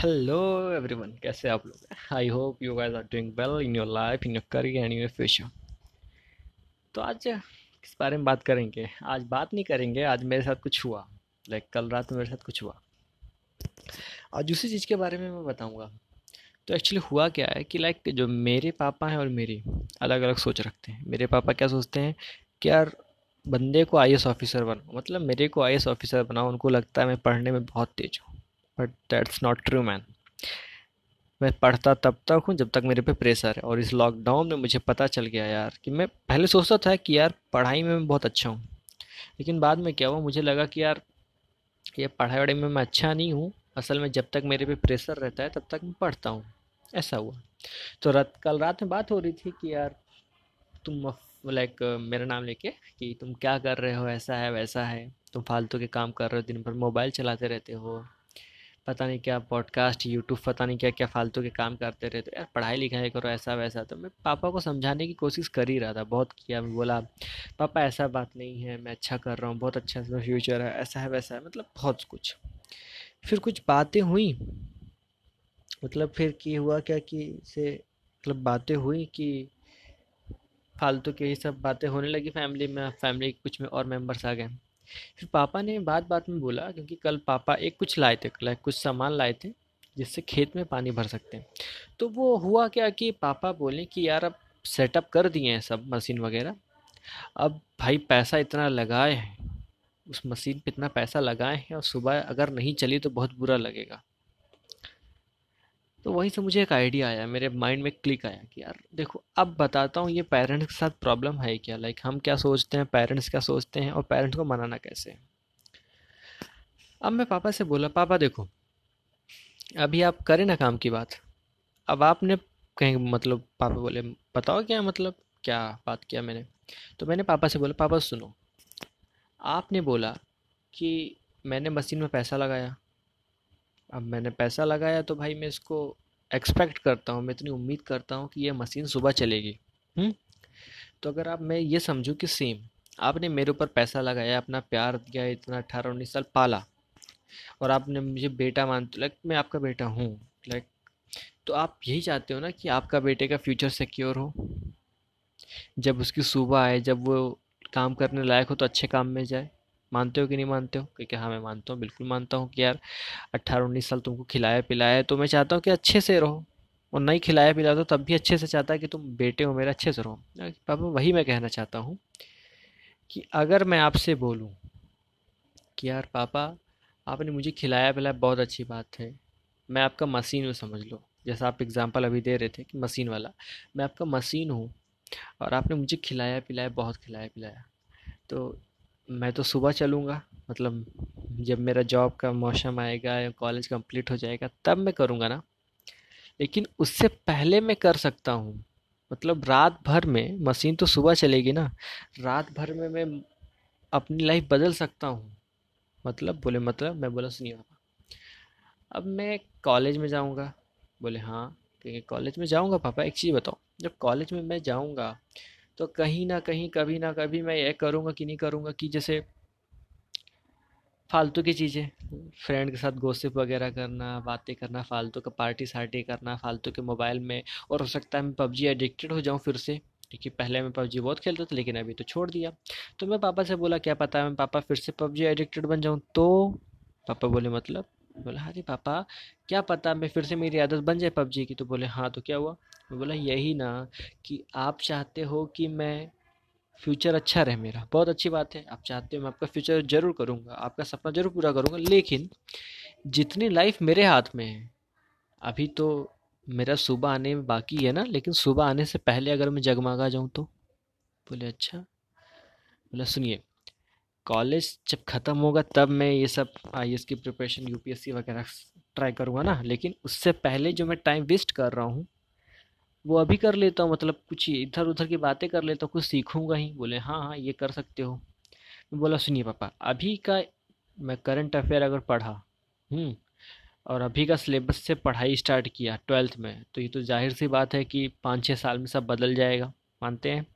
Hello everyone कैसे आप लोग? I hope you guys are doing well in your life in your career and your future तो आज किस बारे में बात करेंगे? आज बात नहीं करेंगे, आज मेरे साथ कुछ हुआ। लाइक कल रात मेरे साथ कुछ हुआ। आज उसी चीज़ के बारे में मैं बताऊँगा। तो एक्चुअली हुआ क्या है कि लाइक जो मेरे पापा हैं और मेरी अलग अलग सोच रखते हैं। मेरे पापा क्या सोचते हैं कि यार, बंदे को आईएएस ऑफिसर बनाओ। मतलब मेरे को आईएएस ऑफिसर बनाओ, उनको लगता है मैं पढ़ने में बहुत तेज हूँ। But that's not true man मैं पढ़ता तब तक हूँ जब तक मेरे पे प्रेशर है। और इस लॉकडाउन में मुझे पता चल गया यार कि मैं पहले सोचता था कि यार पढ़ाई में मैं बहुत अच्छा हूँ। लेकिन बाद में क्या हुआ? मुझे लगा कि यार ये पढ़ाई वढ़ाई में मैं अच्छा नहीं हूँ। असल में जब तक मेरे पे प्रेशर रहता है, तब तक मैं पढ़ता हूँ। ऐसा हुआ। तो रात, कल रात में बात हो रही थी कि यार तुम लाइक मेरा नाम लेके कि तुम क्या कर रहे हो? ऐसा है, वैसा है। तुम फालतू के काम कर रहे हो, दिन भर मोबाइल चलाते रहते हो। पता नहीं क्या पॉडकास्ट यूट्यूब पता नहीं क्या क्या फालतू के काम करते रहते यार, पढ़ाई लिखाई करो, ऐसा वैसा। तो मैं पापा को समझाने की कोशिश कर ही रहा था, बहुत किया। मैं बोला, पापा, ऐसा बात नहीं है, मैं अच्छा कर रहा हूँ, बहुत अच्छा इसमें फ्यूचर है, ऐसा है, वैसा है। मतलब बहुत कुछ। फिर कुछ बातें हुई। मतलब फिर की हुआ क्या कि से मतलब बातें हुई कि फालतू के सब बातें होने लगी फैमिली में फैमिली कुछ में और मेंबर्स आ गए। फिर पापा ने बात बात में बोला, क्योंकि कल पापा एक कुछ लाए थे, कल कुछ सामान लाए थे, जिससे खेत में पानी भर सकते हैं। तो वो हुआ क्या कि पापा बोले कि, यार, अब सेटअप कर दिए हैं सब मशीन वगैरह। अब भाई पैसा इतना लगाए हैं, उस मशीन पे इतना पैसा लगाए हैं और सुबह अगर नहीं चली तो बहुत बुरा लगेगा। तो वहीं से मुझे एक आइडिया आया, मेरे माइंड में क्लिक आया कि यार, देखो, अब बताता हूँ ये पेरेंट्स के साथ प्रॉब्लम है क्या? लाइक हम क्या सोचते हैं? पेरेंट्स क्या सोचते हैं? और पेरेंट्स को मनाना कैसे अब मैं पापा से बोला, पापा, देखो, अभी आप करें ना काम की बात। अब आपने कहीं मतलब पापा बोले, बताओ क्या मतलब? क्या बात किया मैंने? तो मैंने पापा से बोला, पापा, सुनो, आपने बोला कि मैंने मशीन में पैसा लगाया अब मैंने पैसा लगाया तो भाई मैं इसको एक्सपेक्ट करता हूँ, मैं इतनी उम्मीद करता हूँ कि ये मशीन सुबह चलेगी। हम्म? तो अगर आप, मैं ये समझूँ कि सेम आपने मेरे ऊपर पैसा लगाया, अपना प्यार दिया, इतना अठारह उन्नीस साल पाला, और आपने मुझे बेटा मानते लाइक मैं आपका बेटा हूँ लाइक तो आप यही चाहते हो ना कि आपका बेटे का फ्यूचर सिक्योर हो? जब उसकी सुबह आए, जब वो काम करने लायक हो तो अच्छे काम में जाए। मानते हो कि नहीं मानते हो? क्योंकि हाँ मैं मानता हूँ, बिल्कुल मानता हूँ कि यार अट्ठारह उन्नीस साल तुमको खिलाया पिलाया तो मैं चाहता हूँ कि अच्छे से रहो। और नहीं खिलाया पिलाया तो तब भी अच्छे से चाहता है कि तुम बेटे हो मेरे, अच्छे से रहो। पापा, वही मैं कहना चाहता हूँ कि अगर मैं आपसे बोलूँ कि यार पापा, आपने मुझे खिलाया पिलाया, बहुत अच्छी बात है। मैं आपका मशीन हूँ, समझ लो। जैसा आप एग्ज़ाम्पल अभी दे रहे थे कि मशीन वाला। मैं आपका मशीन हूँ और आपने मुझे खिलाया पिलाया, बहुत खिलाया पिलाया। तो मैं तो सुबह चलूँगा मतलब जब मेरा जॉब का मौसम आएगा या कॉलेज कंप्लीट हो जाएगा, तब मैं करूँगा ना। लेकिन उससे पहले मैं कर सकता हूँ। मतलब रात भर में, मशीन तो सुबह चलेगी ना, रात भर में मैं अपनी लाइफ बदल सकता हूँ। मतलब बोले मतलब मैं बोला, सुनिए पापा अब मैं कॉलेज में जाऊँगा। बोले हाँ क्योंकि कॉलेज में जाऊँगा, पापा, एक चीज़ बताओ, जब कॉलेज में मैं जाऊँगा तो कहीं ना कहीं, कभी ना कभी मैं ये करूँगा कि नहीं करूँगा कि जैसे फालतू की चीज़ें फ्रेंड के साथ गोसिप वगैरह करना, बातें करना, फालतू का पार्टी सार्टी करना, फालतू के मोबाइल में, और हो सकता है मैं पबजी एडिक्टेड हो जाऊँ फिर से, क्योंकि पहले मैं पबजी बहुत खेलता था, लेकिन अभी तो छोड़ दिया। तो मैं पापा से बोला, क्या पता है मैं पापा फिर से पबजी एडिक्टेड बन जाऊँ? तो पापा बोले मतलब? बोला, अरे पापा, क्या पता मैं फिर से मेरी आदत बन जाए पबजी की? तो बोले हाँ तो क्या हुआ? मैं बोला, यही ना, कि आप चाहते हो कि मैं फ्यूचर अच्छा रहे मेरा। बहुत अच्छी बात है, आप चाहते हो मैं आपका फ्यूचर ज़रूर करूँगा, आपका सपना ज़रूर पूरा करूँगा, लेकिन जितनी लाइफ मेरे हाथ में है, अभी तो मेरा सुबह आने में बाकी है ना, लेकिन सुबह आने से पहले अगर मैं जगमगा जाऊँ तो? बोले अच्छा। बोला, सुनिए, कॉलेज जब ख़त्म होगा तब मैं ये सब आई की प्रिपरेशन, यूपीएससी वगैरह ट्राई करूँगा ना, लेकिन उससे पहले जो मैं टाइम वेस्ट कर रहा हूँ वो अभी कर लेता हूँ मतलब कुछ इधर उधर की बातें कर लेता हूँ, कुछ सीखूँगा ही। बोले हाँ हाँ ये कर सकते हो। मैं बोला, सुनिए पापा, अभी का मैं करंट अफेयर अगर पढ़ा हम्म और अभी का सिलेबस से पढ़ाई स्टार्ट किया ट्वेल्थ में तो ये तो ज़ाहिर सी बात है कि पाँच छः साल में सब बदल जाएगा, मानते हैं?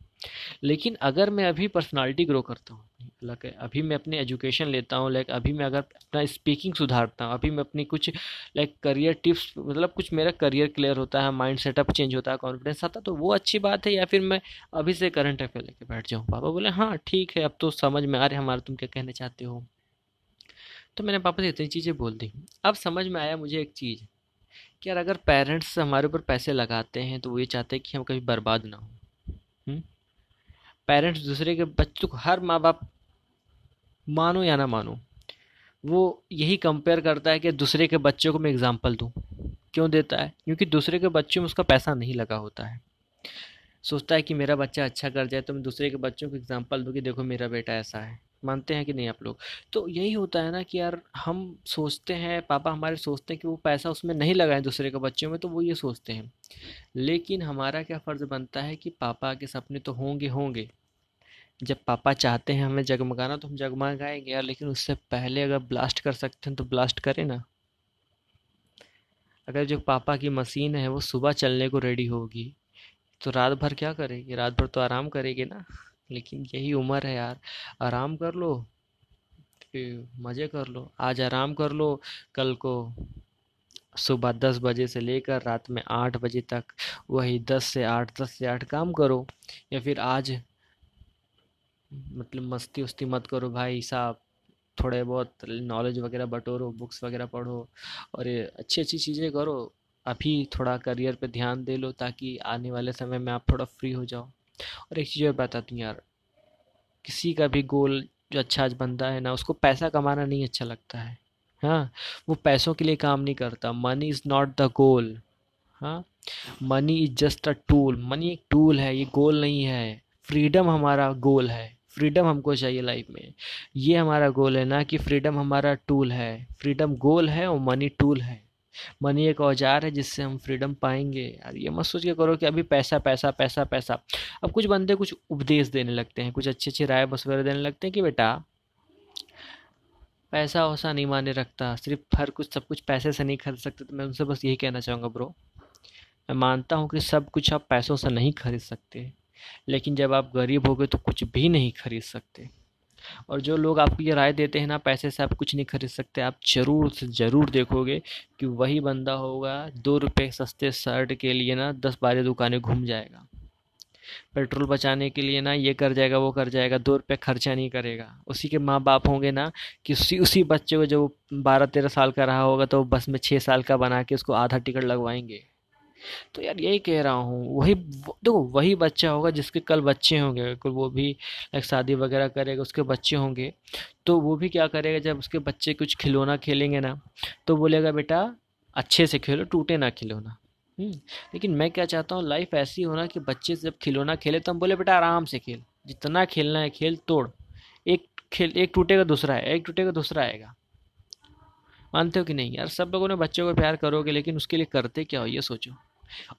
लेकिन अगर मैं अभी पर्सनालिटी ग्रो करता हूँ लाइक अभी मैं अपनी एजुकेशन लेता हूँ लाइक अभी मैं अगर अपना स्पीकिंग सुधारता हूँ, अभी मैं अपनी कुछ लाइक करियर टिप्स मतलब कुछ मेरा करियर क्लियर होता है माइंड सेटअप चेंज होता है कॉन्फिडेंस आता है तो वो अच्छी बात है या फिर मैं अभी से करंट अफेयर लेके बैठ जाऊँ? पापा बोले हाँ ठीक है, अब तो समझ में आ रहे हमारा तुम क्या कहना चाहते हो? तो मैंने पापा से इतनी चीज़ें बोल दी। अब समझ में आया मुझे एक चीज़, कि यार अगर पेरेंट्स हमारे ऊपर पैसे लगाते हैं तो वो ये चाहते हैं कि हम कभी बर्बाद ना हो। पेरेंट्स दूसरे के बच्चों को हर माँ बाप मानो या ना मानो, वो यही कंपेयर करता है कि दूसरे के बच्चों को मैं एग्ज़ाम्पल दूँ। क्यों देता है? क्योंकि दूसरे के बच्चों में उसका पैसा नहीं लगा होता है। सोचता है कि मेरा बच्चा अच्छा कर जाए तो मैं दूसरे के बच्चों को एग्ज़ाम्पल दूँ कि देखो मेरा बेटा ऐसा है। मानते हैं कि नहीं आप लोग? तो यही होता है ना कि यार, हम सोचते हैं, पापा हमारे सोचते हैं कि वो पैसा उसमें नहीं लगाए दूसरे के बच्चों में तो वो ये सोचते हैं। लेकिन हमारा क्या फ़र्ज़ बनता है कि पापा के सपने तो होंगे होंगे। जब पापा चाहते हैं हमें जगमगाना तो हम जगमगाएँगे यार, लेकिन उससे पहले अगर ब्लास्ट कर सकते हैं तो ब्लास्ट करें ना। अगर जो पापा की मशीन है, वो सुबह चलने को रेडी होगी तो रात भर क्या करेगी? रात भर तो आराम करेगी ना। लेकिन यही उम्र है यार। आराम कर लो मज़े कर लो। आज आराम कर लो, कल को सुबह दस बजे से लेकर रात में आठ बजे तक, वही दस से आठ, दस से आठ काम करो। या फिर आज मतलब मस्ती उस्ती मत करो भाई, साहब। थोड़े बहुत नॉलेज वगैरह बटोरो बुक्स वगैरह पढ़ो और ये अच्छी अच्छी चीज़ें करो। अभी थोड़ा करियर पे ध्यान दे लो ताकि आने वाले समय में आप थोड़ा फ्री हो जाओ। और एक चीज़ और बताती हूँ यार, किसी का भी गोल जो अच्छा आज बनता है ना, उसको पैसा कमाना नहीं अच्छा लगता है। हाँ वो पैसों के लिए काम नहीं करता। Money is not the goal हाँ money is just a tool money एक टूल है, ये गोल नहीं है। फ्रीडम हमारा गोल है। फ्रीडम हमको चाहिए लाइफ में। ये हमारा गोल है ना कि फ्रीडम हमारा टूल है। फ्रीडम गोल है और मनी टूल है। मनी एक औज़ार है जिससे हम फ्रीडम पाएँगे। यार ये मत सोच के करो कि अभी पैसा पैसा पैसा पैसा। अब कुछ बंदे कुछ उपदेश देने लगते हैं, कुछ अच्छी अच्छी राय मशवरे देने लगते हैं कि बेटा, पैसा वैसा नहीं माने रखता, सिर्फ़ हर कुछ, सब कुछ पैसे से नहीं खरीद सकते। तो मैं उनसे बस यही कहना चाहूँगा ब्रो, मैं मानता हूँ कि सब कुछ आप पैसों से नहीं खरीद सकते, लेकिन जब आप गरीब हो गए तो कुछ भी नहीं खरीद सकते। और जो लोग आपको ये राय देते हैं ना, पैसे से आप कुछ नहीं खरीद सकते। आप ज़रूर से ज़रूर देखोगे कि वही बंदा होगा, दो रुपये सस्ते शर्ट के लिए ना दस बारह दुकानें घूम जाएगा। पेट्रोल बचाने के लिए ना ये कर जाएगा, वो कर जाएगा, दो रुपये खर्चा नहीं करेगा। उसी के माँ बाप होंगे ना कि उसी उसी बच्चे को जब बारह तेरह साल का रहा होगा तो बस में छः साल का बना के उसको आधा टिकट लगवाएँगे। तो यार यही कह रहा हूँ वही देखो वही बच्चा होगा जिसके कल बच्चे होंगे अगर वो भी एक शादी वगैरह करेगा उसके बच्चे होंगे तो वो भी क्या करेगा जब उसके बच्चे कुछ खिलौना खेलेंगे ना तो बोलेगा बेटा अच्छे से खेलो टूटे ना खिलौना। हम्म, लेकिन मैं क्या चाहता हूँ लाइफ ऐसी होना कि बच्चे जब खिलौना खेले तो हम बोले बेटा आराम से खेल जितना खेलना है खेल तोड़ एक खेल एक टूटेगा दूसरा है एक टूटेगा दूसरा आएगा। मानते हो कि नहीं? यार सब लोगों ने बच्चों को प्यार करोगे लेकिन उसके लिए करते क्या हो ये सोचो।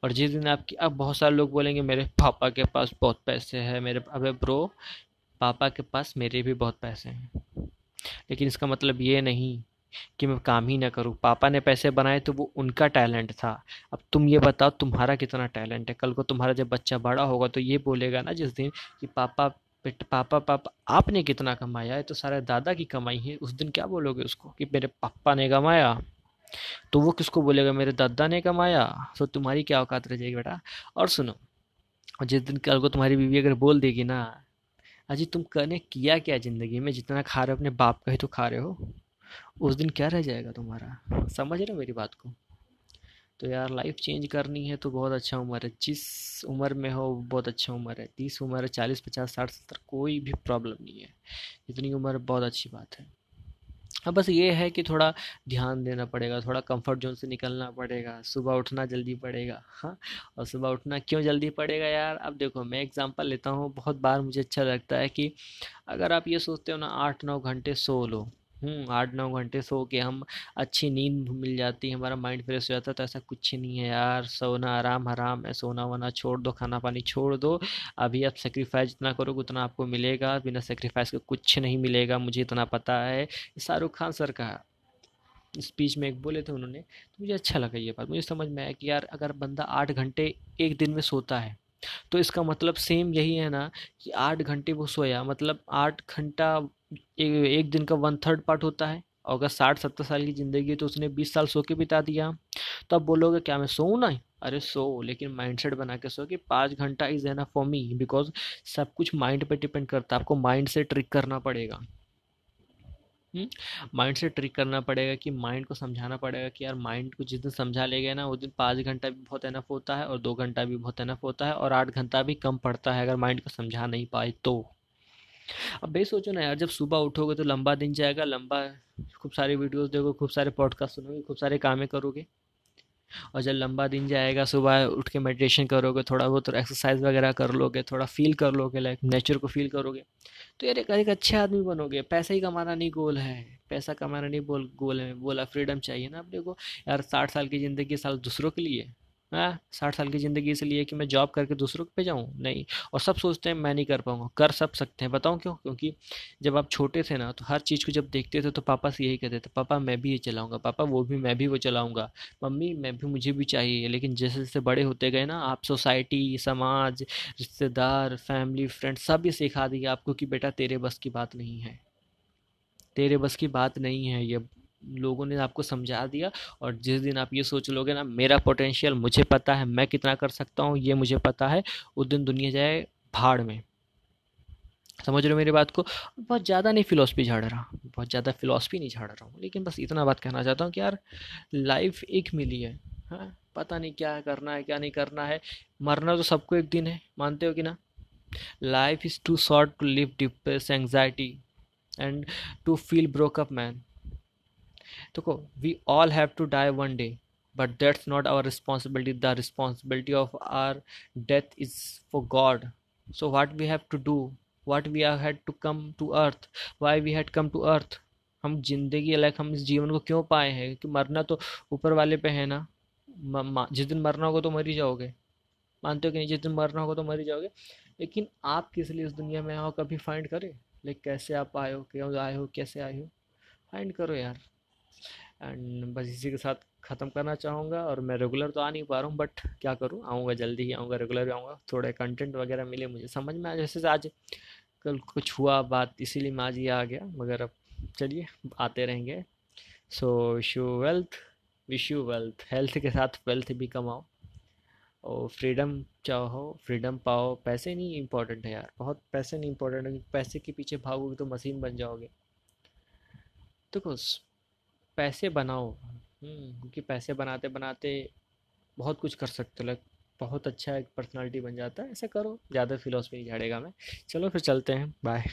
और जिस दिन आपकी, अब बहुत सारे लोग बोलेंगे, मेरे पापा के पास बहुत पैसे हैं, मेरे, अबे ब्रो पापा के पास मेरे भी बहुत पैसे हैं। लेकिन इसका मतलब ये नहीं कि मैं काम ही ना करूँ। पापा ने पैसे बनाए तो वो उनका टैलेंट था। अब तुम ये बताओ, तुम्हारा कितना टैलेंट है? कल को तुम्हारा जब बच्चा बड़ा होगा तो ये बोलेगा ना जिस दिन कि पापा, बेट, पापा पापा, आपने कितना कमाया है? तो सारे दादा की कमाई है। उस दिन क्या बोलोगे उसको कि मेरे पापा ने कमाया? तो वो किसको बोलेगा? मेरे दादा ने कमाया। तो तुम्हारी क्या औकात रह जाएगी बेटा? और सुनो, जिस दिन कल को तुम्हारी बीवी अगर बोल देगी ना, अजी तुम करने किया क्या ज़िंदगी में? जितना खा रहे हो, अपने बाप का ही तो खा रहे हो। उस दिन क्या रह जाएगा तुम्हारा? समझ रहे हो मेरी बात को? तो यार लाइफ चेंज करनी है तो बहुत अच्छा उम्र है। जिस उम्र में हो, बहुत अच्छा उम्र है। तीस उम्र है चालीस, पचास, साठ, सत्तर, कोई भी प्रॉब्लम नहीं है। इतनी उम्र, बहुत अच्छी बात है। हाँ बस ये है कि थोड़ा ध्यान देना पड़ेगा, थोड़ा कंफर्ट जोन से निकलना पड़ेगा, सुबह उठना जल्दी पड़ेगा हाँ और सुबह उठना क्यों जल्दी पड़ेगा यार? अब देखो, मैं एग्जांपल लेता हूँ, बहुत बार मुझे अच्छा लगता है कि अगर आप ये सोचते हो ना, आठ नौ घंटे सो लो आठ नौ घंटे सो के हम अच्छी नींद मिल जाती है, हमारा माइंड फ्रेश हो जाता है तो ऐसा कुछ नहीं है यार, सोना आराम, हराम है, सोना वोना छोड़ दो, खाना पानी छोड़ दो, अभी आप सेक्रीफाइस जितना करोगे उतना आपको मिलेगा, बिना सेक्रीफाइस के कुछ नहीं मिलेगा, मुझे इतना पता है शाहरुख खान सर का स्पीच में एक बोले थे उन्होंने तो मुझे अच्छा लगा ये बात, मुझे समझ में आया कि यार अगर बंदा आठ घंटे एक दिन में सोता है तो इसका मतलब सेम यही है ना कि आठ घंटे वो सोया मतलब आठ घंटा एक दिन का वन थर्ड पार्ट होता है और अगर साठ सत्तर साल की ज़िंदगी है तो उसने बीस साल सो के बिता दिया। तो अब बोलोगे, क्या मैं सोऊं ना? अरे सो, लेकिन माइंडसेट बना के सो कि पाँच घंटा is enough for me because सब कुछ माइंड पे डिपेंड करता है। आपको माइंड से ट्रिक करना पड़ेगा। माइंड से ट्रिक करना पड़ेगा कि माइंड को समझाना पड़ेगा कि यार माइंड को जिस दिन समझा ले गए ना, उस दिन पाँच घंटा भी बहुत एनफ होता है और दो घंटा भी बहुत एनफ होता है और आठ घंटा भी कम पड़ता है अगर माइंड को समझा नहीं पाए तो। अब भाई सोचो ना यार, जब सुबह उठोगे तो लंबा दिन जाएगा, लंबा खूब सारी वीडियोस देखोगे, खूब सारे पॉडकास्ट सुनोगे, खूब सारे कामें करोगे। और जब लंबा दिन जाएगा सुबह उठ के मेडिटेशन करोगे थोड़ा बहुत एक्सरसाइज वगैरह कर लोगे थोड़ा फील कर लोगे लाइक नेचर को फील करोगे तो यार एक, एक अच्छे आदमी बनोगे। पैसा ही कमाना नहीं गोल है। पैसा कमाना नहीं बोल गोल है। बोला फ्रीडम चाहिए ना अपने को। यार साठ साल की ज़िंदगी साल दूसरों के लिए। साठ साल की ज़िंदगी इसलिए कि मैं जॉब करके दूसरों पे जाऊँ? नहीं। और सब सोचते हैं, मैं नहीं कर पाऊँगा। कर सब सकते हैं। बताऊँ क्यों? क्योंकि जब आप छोटे थे ना तो हर चीज़ को जब देखते थे तो पापा से यही कहते थे, पापा, मैं भी ये चलाऊँगा। पापा, वो भी, मैं भी वो चलाऊँगा। मम्मी, मैं भी, मुझे भी चाहिए। लेकिन जैसे जैसे बड़े होते गए ना, आप सोसाइटी, समाज, रिश्तेदार, फैमिली फ्रेंड सब ये सिखा दिया आपको कि बेटा, तेरे बस की बात नहीं है। तेरे बस की बात नहीं है ये। लोगों ने आपको समझा दिया और जिस दिन आप ये सोच लोगे ना, मेरा पोटेंशियल मुझे पता है, मैं कितना कर सकता हूँ, ये मुझे पता है, उस दिन दुनिया जाए भाड़ में। समझ रहे हो मेरी बात को? बहुत ज़्यादा नहीं फिलोसफी झाड़ रहा, बहुत ज़्यादा फिलोसफी नहीं झाड़ रहा हूँ, लेकिन बस इतना बात कहना चाहता हूँ कि यार लाइफ एक मिली है हाँ पता नहीं क्या करना है, क्या नहीं करना है, मरना तो सबको एक दिन है, मानते हो कि ना? Life is too short to live depress anxiety and to feel broke up man देखो we all have to die one day but that's not our responsibility the responsibility of our death is for God so what we have to do what we are had to come to earth why we had come to earth हम ज़िंदगी like हम इस जीवन को क्यों पाए हैं? क्योंकि मरना तो ऊपर वाले पे है ना? जिस दिन मरना होगा तो मर ही जाओगे। मानते हो कि नहीं? जिस दिन मरना होगा तो मर ही जाओगे। लेकिन आप किस लिए इस दुनिया में आओ कभी फाइंड करें? लाइक कैसे आप आए हो? क्यों आए हो? कैसे आए हो? फाइंड करो यार। एंड बस इसी के साथ ख़त्म करना चाहूँगा और मैं रेगुलर तो आ नहीं पा रहा हूँ बट क्या करूँ? आऊँगा, जल्दी ही आऊँगा रेगुलर आऊँगा। थोड़े कंटेंट वगैरह मिले मुझे। समझ में आ जैसे आज कल कुछ हुआ बात, इसीलिए मैं आज ये आ गया। मगर अब चलिए, आते रहेंगे। So wish you wealth wish you wealth health के साथ वेल्थ भी कमाओ। और फ्रीडम चाहो फ्रीडम पाओ। पैसे नहीं इंपॉर्टेंट है यार। बहुत पैसे नहीं इंपॉर्टेंट है। पैसे के पीछे भागोगे तो मशीन बन जाओगे। देखो पैसे बनाओ। हम्म, क्योंकि पैसे बनाते बनाते बहुत कुछ कर सकते हो लाइक बहुत अच्छा एक पर्सनालिटी बन जाता है। ऐसा करो ज़्यादा फिलोसफी नहीं झाड़ेगा मैं चलो फिर चलते हैं। बाय